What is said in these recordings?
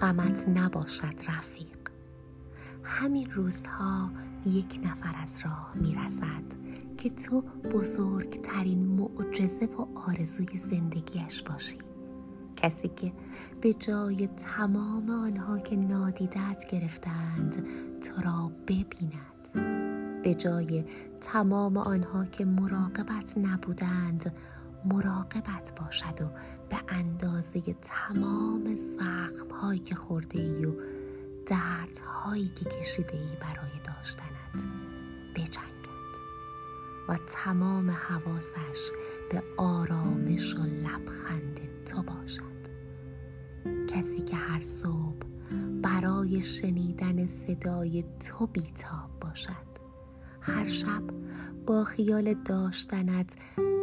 غمت نباشد رفیق. همین روزها یک نفر از راه می‌رسد که تو بزرگترین معجزه و آرزوی زندگیش باشی. کسی که به جای تمام آنها که نادیدت گرفتند تو را ببیند. به جای تمام آنها که مراقبت نبودند مراقبت باشد و به اندازه تمام زخم هایی که خورده ای و درد هایی که کشیده ای برای داشتنت بجنگد و تمام حواسش به آرامش و لبخند تو باشد. کسی که هر صبح برای شنیدن صدای تو بیتاب باشد هر شب با خیال داشتنت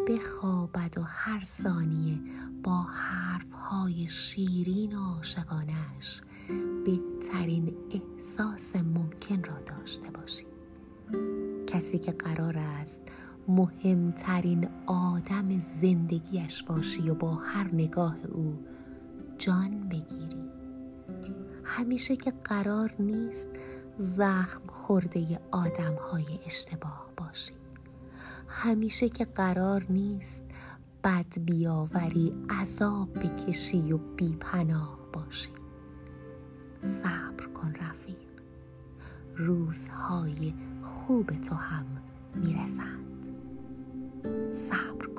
بخوابد و هر ثانیه با حرفهای شیرین و عاشقانش بهترین احساس ممکن را داشته باشی. کسی که قرار است مهمترین آدم زندگیش باشی و با هر نگاه او جان بگیری. همیشه که قرار نیست زخم خورده آدم های اشتباه باشی. همیشه که قرار نیست بد بیاوری عذاب بکشی و بیپناه باشی. صبر کن رفیق. روزهای خوب تو هم می‌رسند. صبر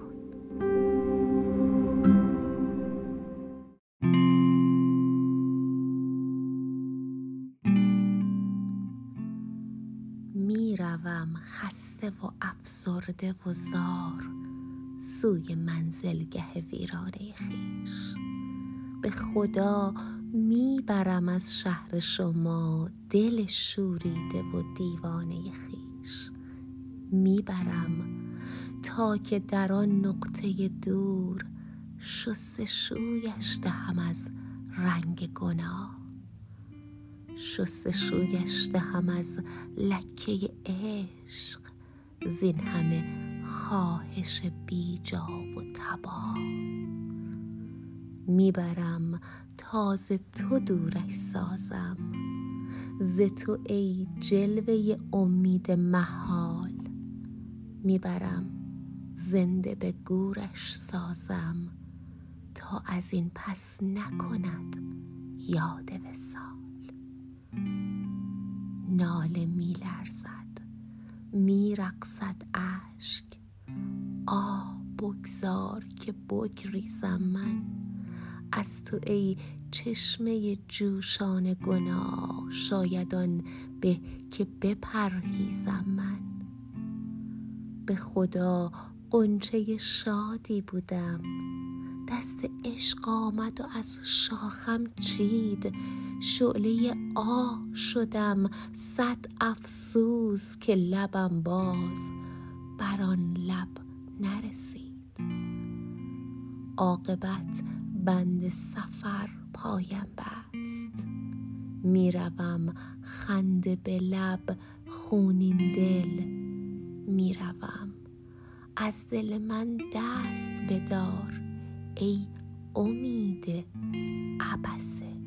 می‌روم خسته و افسرده و زار سوی منزلگه ویرانه خیش. به خدا می‌برم از شهر شما دل شوریده و دیوانه خیش. می‌برم تا که در آن نقطه دور شست شویش دهم از رنگ گناه. شست شویش دهم از لکه عشق. زین همه خواهش بیجا و تبا. می‌برم تازه تو دورش سازم. ز تو ای جلوه امید محال. می‌برم زنده به گورش سازم تا از این پس نکند یاد وسال ناله میلرزد میرقصد اشک. آه بگذار که بگریزم من. از تو ای چشمه جوشان گناه شاید آن به که بپرهیزم من. به خدا قنچه شادی بودم. دست عشق آمد و از شاخم چید. شعله آه شدم صد افسوس که لبم باز بر آن لب نرسید. عاقبت بند سفر پایم بست. می‌روم خنده به لب خونین دل. می‌روم از دل من دست بدار. ای امید عبسه